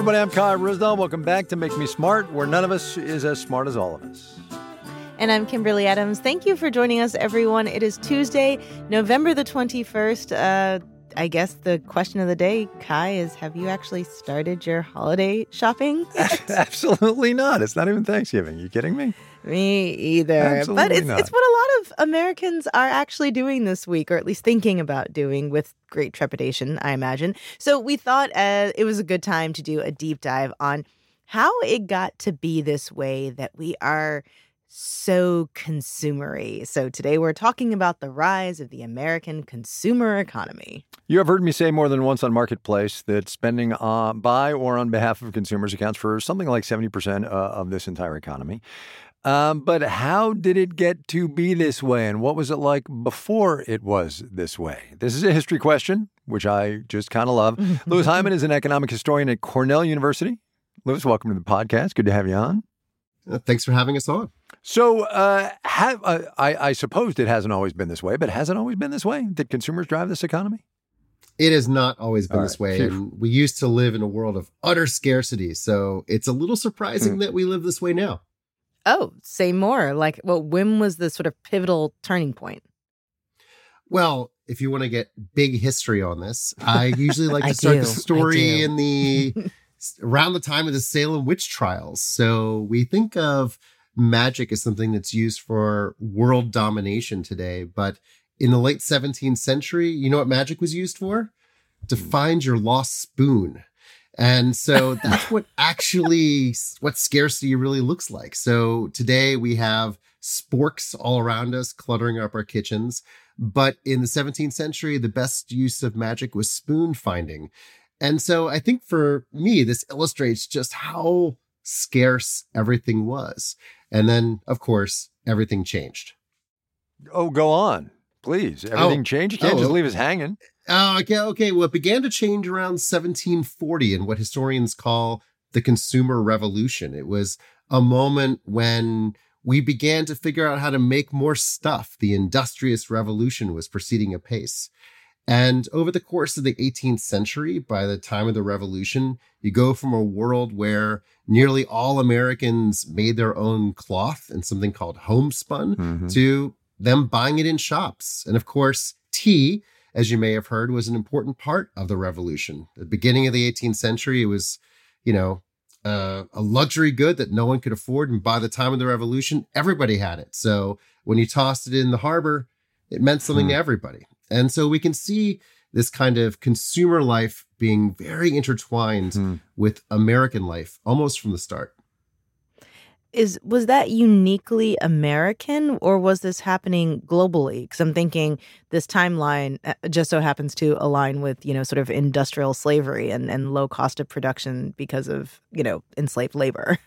everybody. I'm Kai Ryssdal. Welcome back to Make Me Smart, where none of us is as smart as all of us. And I'm Kimberly Adams. Thank you for joining us, everyone. It is Tuesday, November the 21st. Uh, I guess the question of the day, Kai, is have you actually started your holiday shopping? Absolutely not. It's not even Thanksgiving. You kidding me? Me either. Absolutely but it's, not. it's what a lot of Americans are actually doing this week, or at least thinking about doing with great trepidation, I imagine. So we thought uh, it was a good time to do a deep dive on how it got to be this way that we are so consumery. So today we're talking about the rise of the American consumer economy. You have heard me say more than once on Marketplace that spending on, by or on behalf of consumers accounts for something like 70% uh, of this entire economy. Um, but how did it get to be this way? And what was it like before it was this way? This is a history question, which I just kind of love. Louis Hyman is an economic historian at Cornell University. Louis, welcome to the podcast. Good to have you on. Uh, thanks for having us on. So, uh, have, uh, I, I supposed it hasn't always been this way, but has it always been this way? Did consumers drive this economy? It has not always been All this way. And we used to live in a world of utter scarcity. So it's a little surprising Hmm. that we live this way now. Oh, say more. Like, well, when was the sort of pivotal turning point? Well, if you want to get big history on this, I usually like I to start do. the story in the around the time of the Salem witch trials. So we think of magic as something that's used for world domination today, but in the late 17th century, you know what magic was used for? To hmm. find your lost spoon. And so that's what actually what scarcity really looks like. So today we have sporks all around us cluttering up our kitchens. But in the 17th century, the best use of magic was spoon finding. And so I think for me, this illustrates just how scarce everything was. And then, of course, everything changed. Oh, go on, please. Oh, everything Oh. changed. You can't Oh. just leave us hanging. Oh, okay, okay. Well, it began to change around 1740 in what historians call the Consumer Revolution. It was a moment when we began to figure out how to make more stuff. The Industrious Revolution was proceeding apace. And over the course of the 18th century, by the time of the revolution, you go from a world where nearly all Americans made their own cloth and something called homespun Mhm. to them buying it in shops. And of course, tea, as you may have heard, was an important part of the revolution. At the beginning of the 18th century, it was, you know, uh, a luxury good that no one could afford. And by the time of the revolution, everybody had it. So when you tossed it in the harbor, it meant something Hmm. to everybody. And so we can see this kind of consumer life being very intertwined Hmm. with American life almost from the start. Is was that uniquely American or was this happening globally? Because I'm thinking this timeline uh, just so happens to align with you know sort of industrial slavery and and low cost of production because of you know enslaved labor.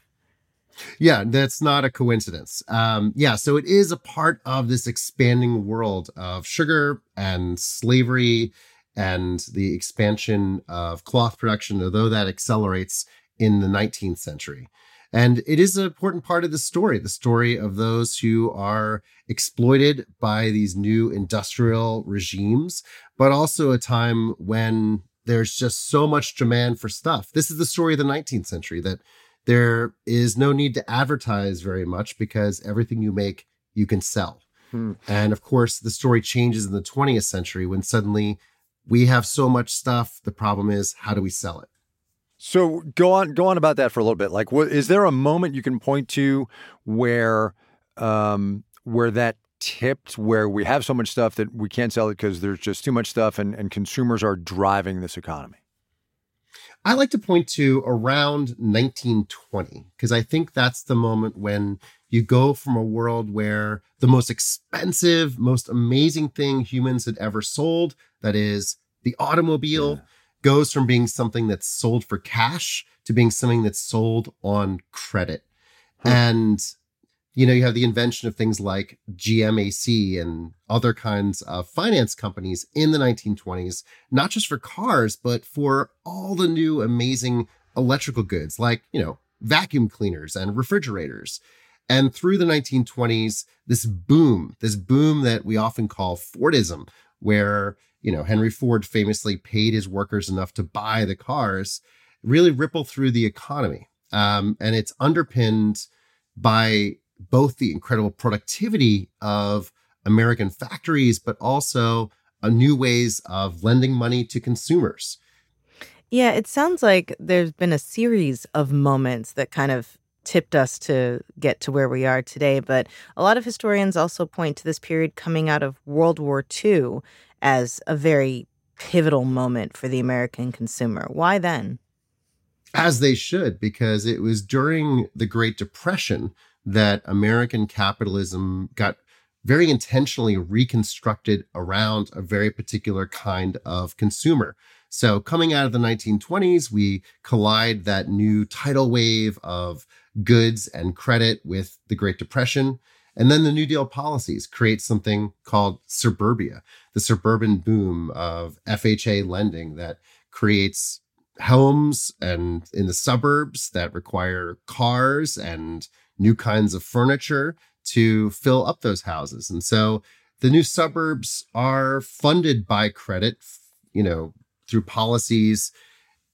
Yeah, that's not a coincidence. Um, yeah, so it is a part of this expanding world of sugar and slavery and the expansion of cloth production, although that accelerates in the 19th century. And it is an important part of the story, the story of those who are exploited by these new industrial regimes, but also a time when there's just so much demand for stuff. This is the story of the 19th century that there is no need to advertise very much because everything you make, you can sell. Hmm. And of course, the story changes in the 20th century when suddenly we have so much stuff. The problem is, how do we sell it? So go on, go on about that for a little bit. Like, what is there a moment you can point to where, um, where that tipped, where we have so much stuff that we can't sell it because there's just too much stuff, and and consumers are driving this economy? I like to point to around 1920 because I think that's the moment when you go from a world where the most expensive, most amazing thing humans had ever sold, that is the automobile, Yeah. Goes from being something that's sold for cash to being something that's sold on credit. Hmm. And you know, you have the invention of things like GMAC and other kinds of finance companies in the 1920s, not just for cars, but for all the new amazing electrical goods like, you know, vacuum cleaners and refrigerators. And through the 1920s, this boom, this boom that we often call Fordism, where, you know, Henry Ford famously paid his workers enough to buy the cars. really ripple through the economy. Um, and it's underpinned by both the incredible productivity of American factories, but also a new ways of lending money to consumers. Yeah, it sounds like there's been a series of moments that kind of tipped us to get to where we are today. But a lot of historians also point to this period coming out of World War II as a very pivotal moment for the American consumer. Why then? As they should, because it was during the Great Depression that American capitalism got very intentionally reconstructed around a very particular kind of consumer. So, coming out of the 1920s, we collide that new tidal wave of goods and credit with the Great Depression. And then the New Deal policies create something called suburbia, the suburban boom of FHA lending that creates homes and in the suburbs that require cars and new kinds of furniture to fill up those houses. And so the new suburbs are funded by credit, you know, through policies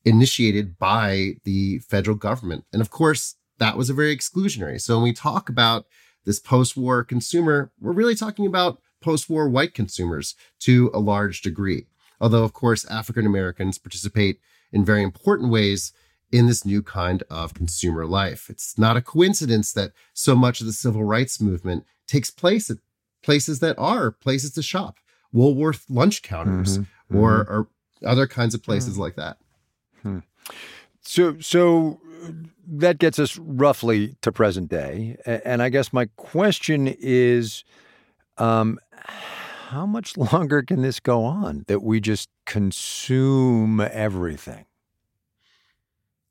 initiated by the federal government. And of course, that was a very exclusionary. So when we talk about this post-war consumer, we're really talking about post-war white consumers to a large degree. Although, of course, African Americans participate in very important ways in this new kind of consumer life. It's not a coincidence that so much of the civil rights movement takes place at places that are places to shop, Woolworth lunch counters, mm-hmm, or, mm-hmm. or, other kinds of places mm-hmm. like that. Hmm. So, so that gets us roughly to present day, and I guess my question is, um, how much longer can this go on? That we just consume everything.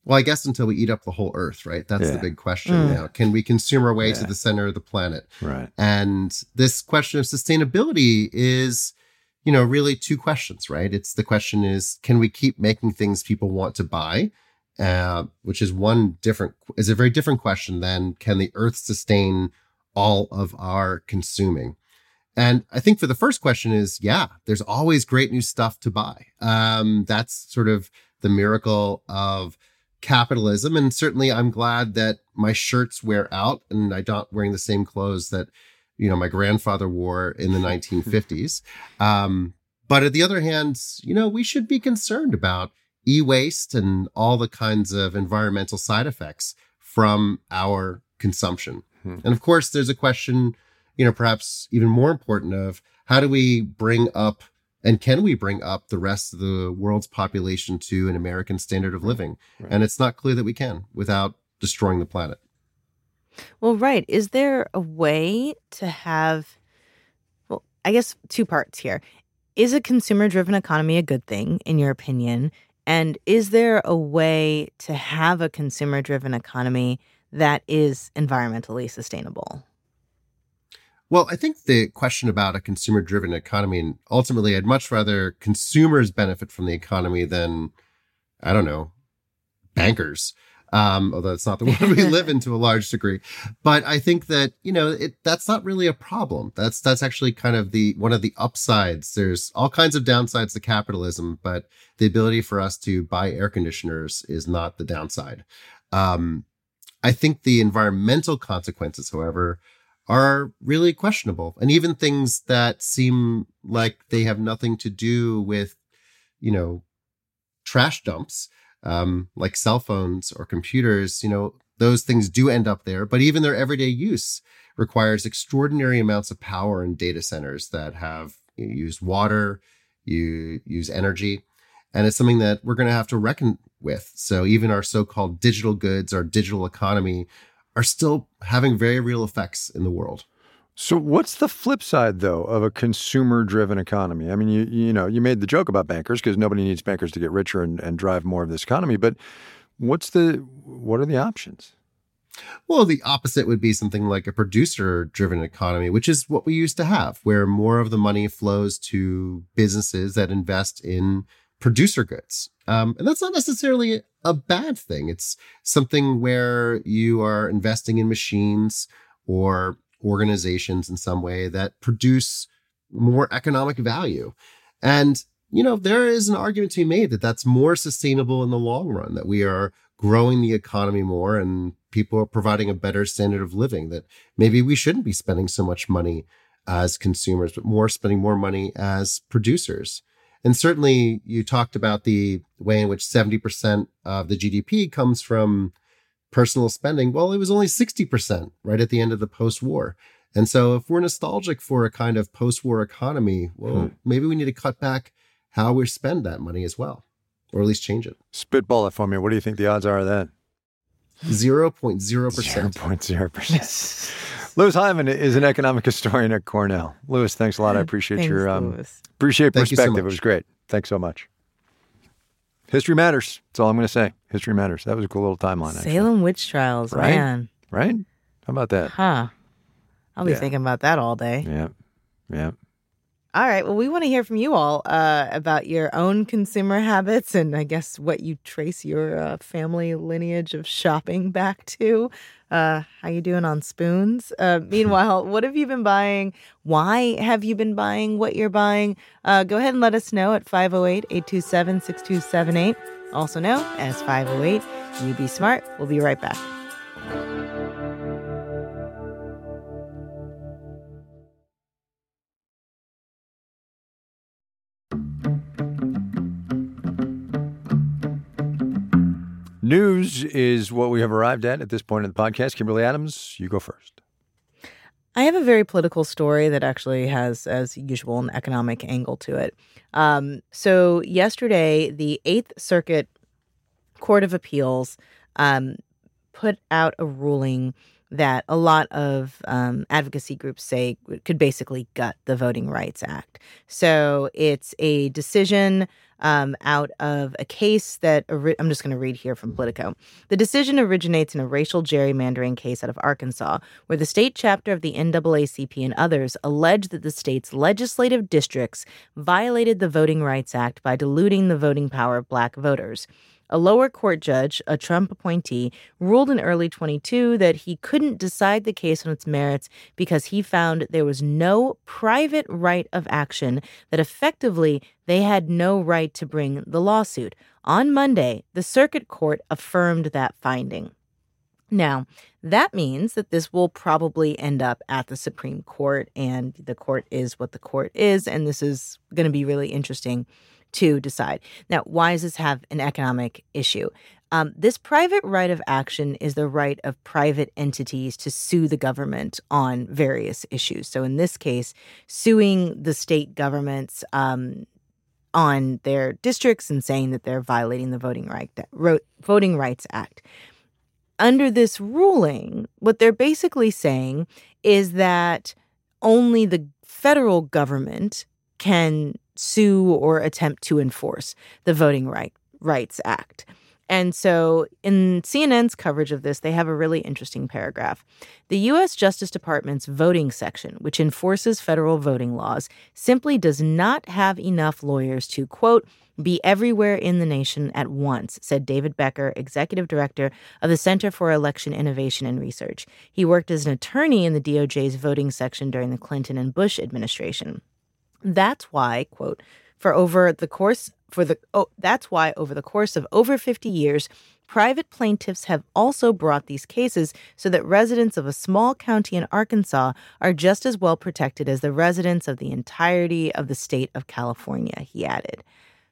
Well, I guess until we eat up the whole Earth, right? That's yeah. the big question mm. now. Can we consume our way yeah. to the center of the planet? Right. And this question of sustainability is, you know, really two questions, right? It's the question is, can we keep making things people want to buy? Uh, which is one different, is a very different question than can the Earth sustain all of our consuming? And I think for the first question is, yeah, there's always great new stuff to buy. Um, that's sort of the miracle of capitalism. And certainly I'm glad that my shirts wear out and I'm not wearing the same clothes that, you know, my grandfather wore in the 1950s. Um, but at the other hand, you know, we should be concerned about e-waste and all the kinds of environmental side effects from our consumption. Hmm. And of course, there's a question, you know, perhaps even more important of how do we bring up and can we bring up the rest of the world's population to an American standard of living? Right. And it's not clear that we can without destroying the planet. Well, right. Is there a way to have, well, I guess two parts here. Is a consumer driven economy a good thing, in your opinion? And is there a way to have a consumer driven economy that is environmentally sustainable? Well, I think the question about a consumer driven economy, and ultimately, I'd much rather consumers benefit from the economy than, I don't know, bankers. Um, although it's not the world we live in to a large degree. But I think that, you know, it, that's not really a problem. That's, that's actually kind of the, one of the upsides. There's all kinds of downsides to capitalism, but the ability for us to buy air conditioners is not the downside. Um, I think the environmental consequences, however, are really questionable. And even things that seem like they have nothing to do with, you know, trash dumps, um, like cell phones or computers, you know, those things do end up there. But even their everyday use requires extraordinary amounts of power in data centers that have used water, you use energy. And it's something that we're going to have to reckon with. So even our so-called digital goods, our digital economy are still having very real effects in the world. So what's the flip side though of a consumer driven economy? I mean, you you know, you made the joke about bankers because nobody needs bankers to get richer and, and drive more of this economy, but what's the what are the options? Well, the opposite would be something like a producer driven economy, which is what we used to have, where more of the money flows to businesses that invest in producer goods. Um, and that's not necessarily a bad thing. It's something where you are investing in machines or organizations in some way that produce more economic value. And you know, there is an argument to be made that that's more sustainable in the long run, that we are growing the economy more and people are providing a better standard of living, that maybe we shouldn't be spending so much money as consumers, but more spending more money as producers. And certainly you talked about the way in which 70% of the GDP comes from personal spending. Well, it was only 60% right at the end of the post war. And so if we're nostalgic for a kind of post war economy, well, hmm. maybe we need to cut back how we spend that money as well, or at least change it. Spitball it for me. What do you think the odds are then? 0.0%. 0.0%. Louis Hyman is an economic historian at Cornell. Louis, thanks a lot. I appreciate thanks, your um, appreciate Thank perspective. So it was great. Thanks so much. History matters. That's all I'm going to say. History matters. That was a cool little timeline. Actually. Salem witch trials, right? man. Right? How about that? Huh. I'll be yeah. thinking about that all day. Yeah. Yeah. All right. Well, we want to hear from you all uh, about your own consumer habits and I guess what you trace your uh, family lineage of shopping back to. Uh, how you doing on spoons? Uh, meanwhile, what have you been buying? Why have you been buying what you're buying? Uh, go ahead and let us know at 508-827-6278, also known as 508 You Be Smart. We'll be right back. News is what we have arrived at at this point in the podcast. Kimberly Adams, you go first. I have a very political story that actually has, as usual, an economic angle to it. Um, so, yesterday, the Eighth Circuit Court of Appeals um, put out a ruling that a lot of um, advocacy groups say could basically gut the Voting Rights Act. So, it's a decision um, out of a case that I'm just going to read here from Politico. The decision originates in a racial gerrymandering case out of Arkansas, where the state chapter of the NAACP and others allege that the state's legislative districts violated the Voting Rights Act by diluting the voting power of black voters. A lower court judge, a Trump appointee, ruled in early 22 that he couldn't decide the case on its merits because he found there was no private right of action, that effectively they had no right to bring the lawsuit. On Monday, the circuit court affirmed that finding. Now, that means that this will probably end up at the Supreme Court, and the court is what the court is, and this is going to be really interesting to decide. Now, why does this have an economic issue? Um, this private right of action is the right of private entities to sue the government on various issues. So, in this case, suing the state governments um, on their districts and saying that they're violating the Voting Right Voting Rights Act. Under this ruling, what they're basically saying is that only the federal government can sue or attempt to enforce the Voting right, Rights Act. And so, in CNN's coverage of this, they have a really interesting paragraph. The U.S. Justice Department's voting section, which enforces federal voting laws, simply does not have enough lawyers to, quote, be everywhere in the nation at once, said David Becker, executive director of the Center for Election Innovation and Research. He worked as an attorney in the DOJ's voting section during the Clinton and Bush administration. That's why, quote, for over the course for the oh, that's why over the course of over 50 years, private plaintiffs have also brought these cases so that residents of a small county in Arkansas are just as well protected as the residents of the entirety of the state of California, he added.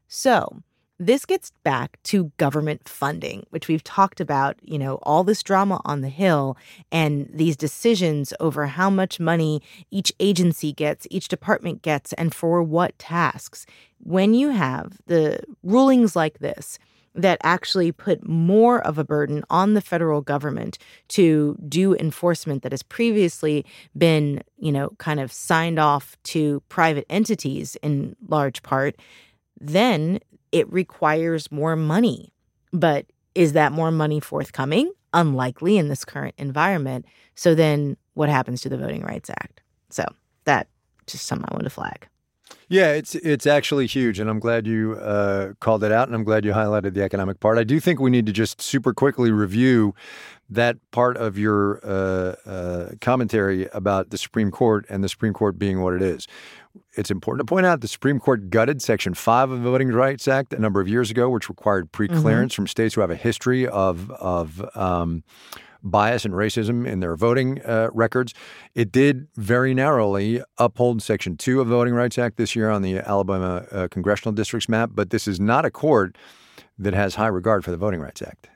So, this gets back to government funding, which we've talked about, you know, all this drama on the Hill and these decisions over how much money each agency gets, each department gets, and for what tasks. When you have the rulings like this, that actually put more of a burden on the federal government to do enforcement that has previously been, you know, kind of signed off to private entities in large part, then it requires more money. But is that more money forthcoming? Unlikely in this current environment. So then what happens to the Voting Rights Act? So that just something I want to flag. Yeah, it's it's actually huge, and I'm glad you uh, called it out, and I'm glad you highlighted the economic part. I do think we need to just super quickly review that part of your uh, uh, commentary about the Supreme Court and the Supreme Court being what it is. It's important to point out the Supreme Court gutted Section 5 of the Voting Rights Act a number of years ago, which required pre-clearance mm-hmm. from states who have a history of of um, bias and racism in their voting uh, records. It did very narrowly uphold Section 2 of the Voting Rights Act this year on the Alabama uh, congressional districts map, but this is not a court that has high regard for the Voting Rights Act.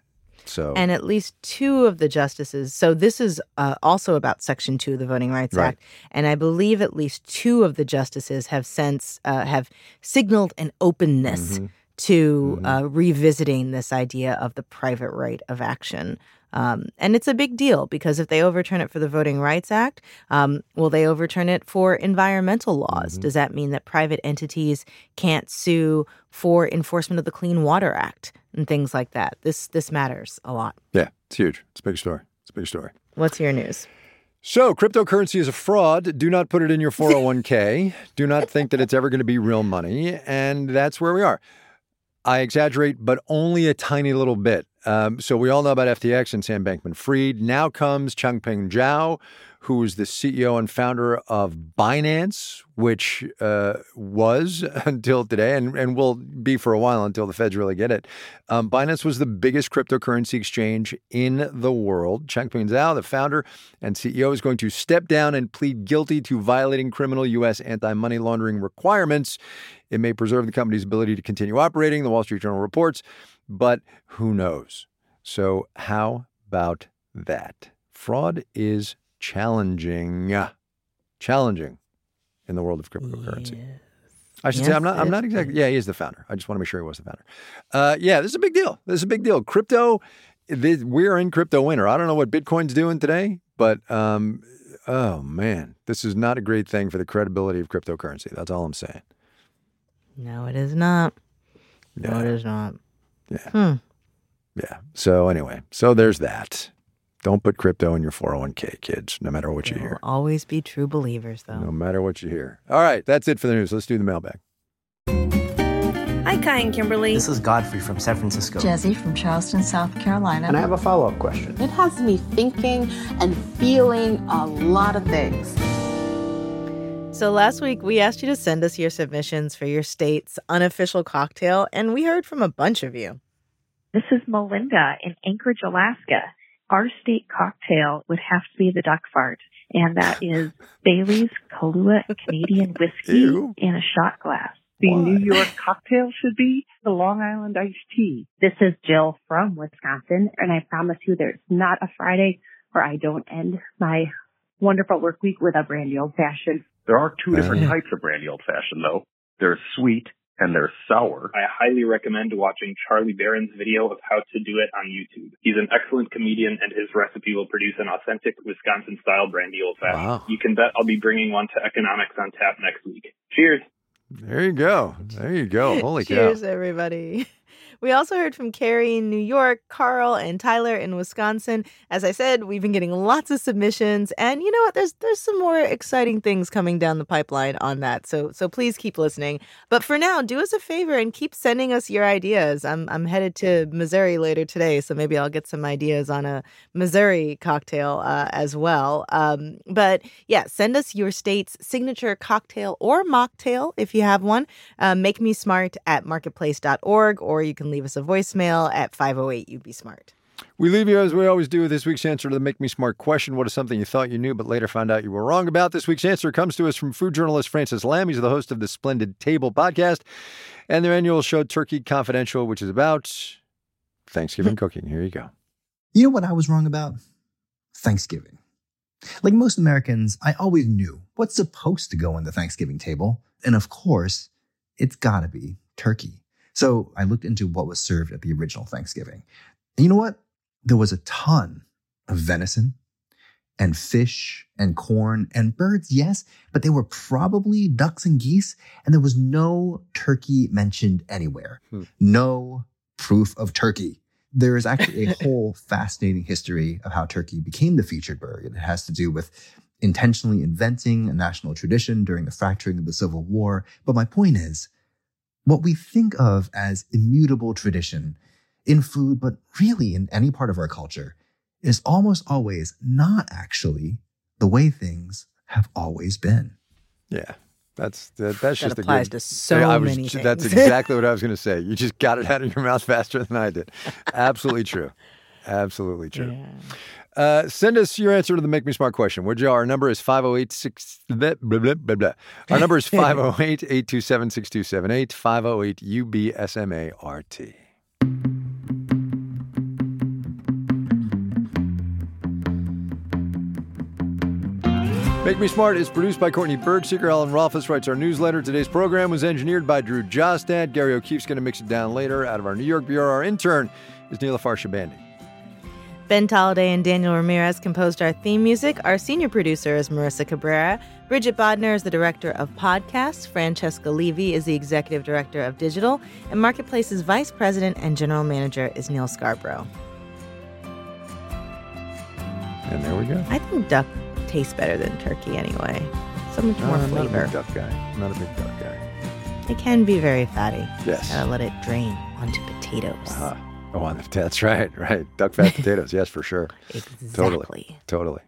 So, and at least two of the justices. So this is uh, also about Section Two of the Voting Rights right. Act, and I believe at least two of the justices have since uh, have signaled an openness mm-hmm. to mm-hmm. Uh, revisiting this idea of the private right of action um, and it's a big deal because if they overturn it for the Voting Rights Act, um, will they overturn it for environmental laws? Mm-hmm. Does that mean that private entities can't sue for enforcement of the Clean Water Act and things like that? This this matters a lot. Yeah, it's huge. It's a big story. It's a big story. What's your news? So, cryptocurrency is a fraud. Do not put it in your 401k. Do not think that it's ever going to be real money. And that's where we are. I exaggerate, but only a tiny little bit. Um, so we all know about FTX and Sam Bankman-Fried. Now comes Changpeng Zhao, who is the CEO and founder of Binance, which uh, was until today and, and will be for a while until the feds really get it. Um, Binance was the biggest cryptocurrency exchange in the world. Changpeng Zhao, the founder and CEO, is going to step down and plead guilty to violating criminal U.S. anti-money laundering requirements. It may preserve the company's ability to continue operating, the Wall Street Journal reports but who knows? So, how about that? Fraud is challenging, challenging in the world of cryptocurrency. Yes. I should yes, say I'm not. I'm not exactly. Yeah, he is the founder. I just want to make sure he was the founder. Uh, yeah, this is a big deal. This is a big deal. Crypto. This, we're in crypto winter. I don't know what Bitcoin's doing today, but um, oh man, this is not a great thing for the credibility of cryptocurrency. That's all I'm saying. No, it is not. No, it is not. Yeah. Hmm. Yeah. So anyway, so there's that. Don't put crypto in your 401k, kids, no matter what you hear. Always be true believers, though. No matter what you hear. All right, that's it for the news. Let's do the mailbag. Hi, Kai and Kimberly. This is Godfrey from San Francisco. Jesse from Charleston, South Carolina. And I have a follow up question. It has me thinking and feeling a lot of things. So last week we asked you to send us your submissions for your state's unofficial cocktail, and we heard from a bunch of you. This is Melinda in Anchorage, Alaska. Our state cocktail would have to be the duck fart, and that is Bailey's Kahlua Canadian whiskey Ew. in a shot glass. The New York cocktail should be the Long Island iced tea. This is Jill from Wisconsin, and I promise you there's not a Friday where I don't end my wonderful work week with a brandy old fashioned. There are two different mm. types of brandy old fashioned though. There's sweet and they're sour. I highly recommend watching Charlie Berens' video of how to do it on YouTube. He's an excellent comedian and his recipe will produce an authentic Wisconsin style brandy old fashioned. Wow. You can bet I'll be bringing one to Economics on Tap next week. Cheers. There you go. There you go. Holy Cheers, cow. Cheers, everybody. We also heard from Carrie in New York, Carl and Tyler in Wisconsin. As I said, we've been getting lots of submissions, and you know what? There's there's some more exciting things coming down the pipeline on that. So so please keep listening. But for now, do us a favor and keep sending us your ideas. I'm I'm headed to Missouri later today, so maybe I'll get some ideas on a Missouri cocktail uh, as well. Um, but yeah, send us your state's signature cocktail or mocktail if you have one. Uh, make me smart at marketplace.org, or you can leave us a voicemail at 508 You Be Smart. We leave you as we always do with this week's answer to the Make Me Smart question. What is something you thought you knew but later found out you were wrong about? This week's answer comes to us from food journalist Francis Lam. He's the host of the Splendid Table podcast and their annual show Turkey Confidential, which is about Thanksgiving cooking. Here you go. You know what I was wrong about? Thanksgiving. Like most Americans, I always knew what's supposed to go on the Thanksgiving table. And of course, it's gotta be turkey. So I looked into what was served at the original Thanksgiving. And you know what? There was a ton of venison and fish and corn and birds, yes, but they were probably ducks and geese. And there was no turkey mentioned anywhere. Hmm. No proof of turkey. There is actually a whole fascinating history of how turkey became the featured bird. And it has to do with intentionally inventing a national tradition during the fracturing of the Civil War. But my point is, what we think of as immutable tradition in food, but really in any part of our culture, is almost always not actually the way things have always been. Yeah. That's that, that's that just applies a good, to so I was, many things. That's exactly what I was going to say. You just got it out of your mouth faster than I did. Absolutely true. Absolutely true. Yeah. Uh, send us your answer to the Make Me Smart question, would you? Our number is 508 blah, blah, blah, blah. Our number is 508 827 6278 508 UBSMART. Make Me Smart is produced by Courtney Bergsieker. Alan Rolfes writes our newsletter. Today's program was engineered by Drew Jostad. Gary O'Keefe's going to mix it down later. Out of our New York bureau, our intern is Neelafar Shabandi. Ben Tolliday and Daniel Ramirez composed our theme music. Our senior producer is Marissa Cabrera. Bridget Bodnar is the director of podcasts. Francesca Levy is the executive director of digital. And Marketplace's vice president and general manager is Neil Scarborough. And there we go. I think duck tastes better than turkey anyway. So much more uh, flavor. Not a big duck guy. Not a big duck guy. It can be very fatty. Yes. Gotta let it drain onto potatoes. Uh-huh. Oh, that's right, right. Duck fat potatoes. Yes, for sure. exactly. Totally. Totally.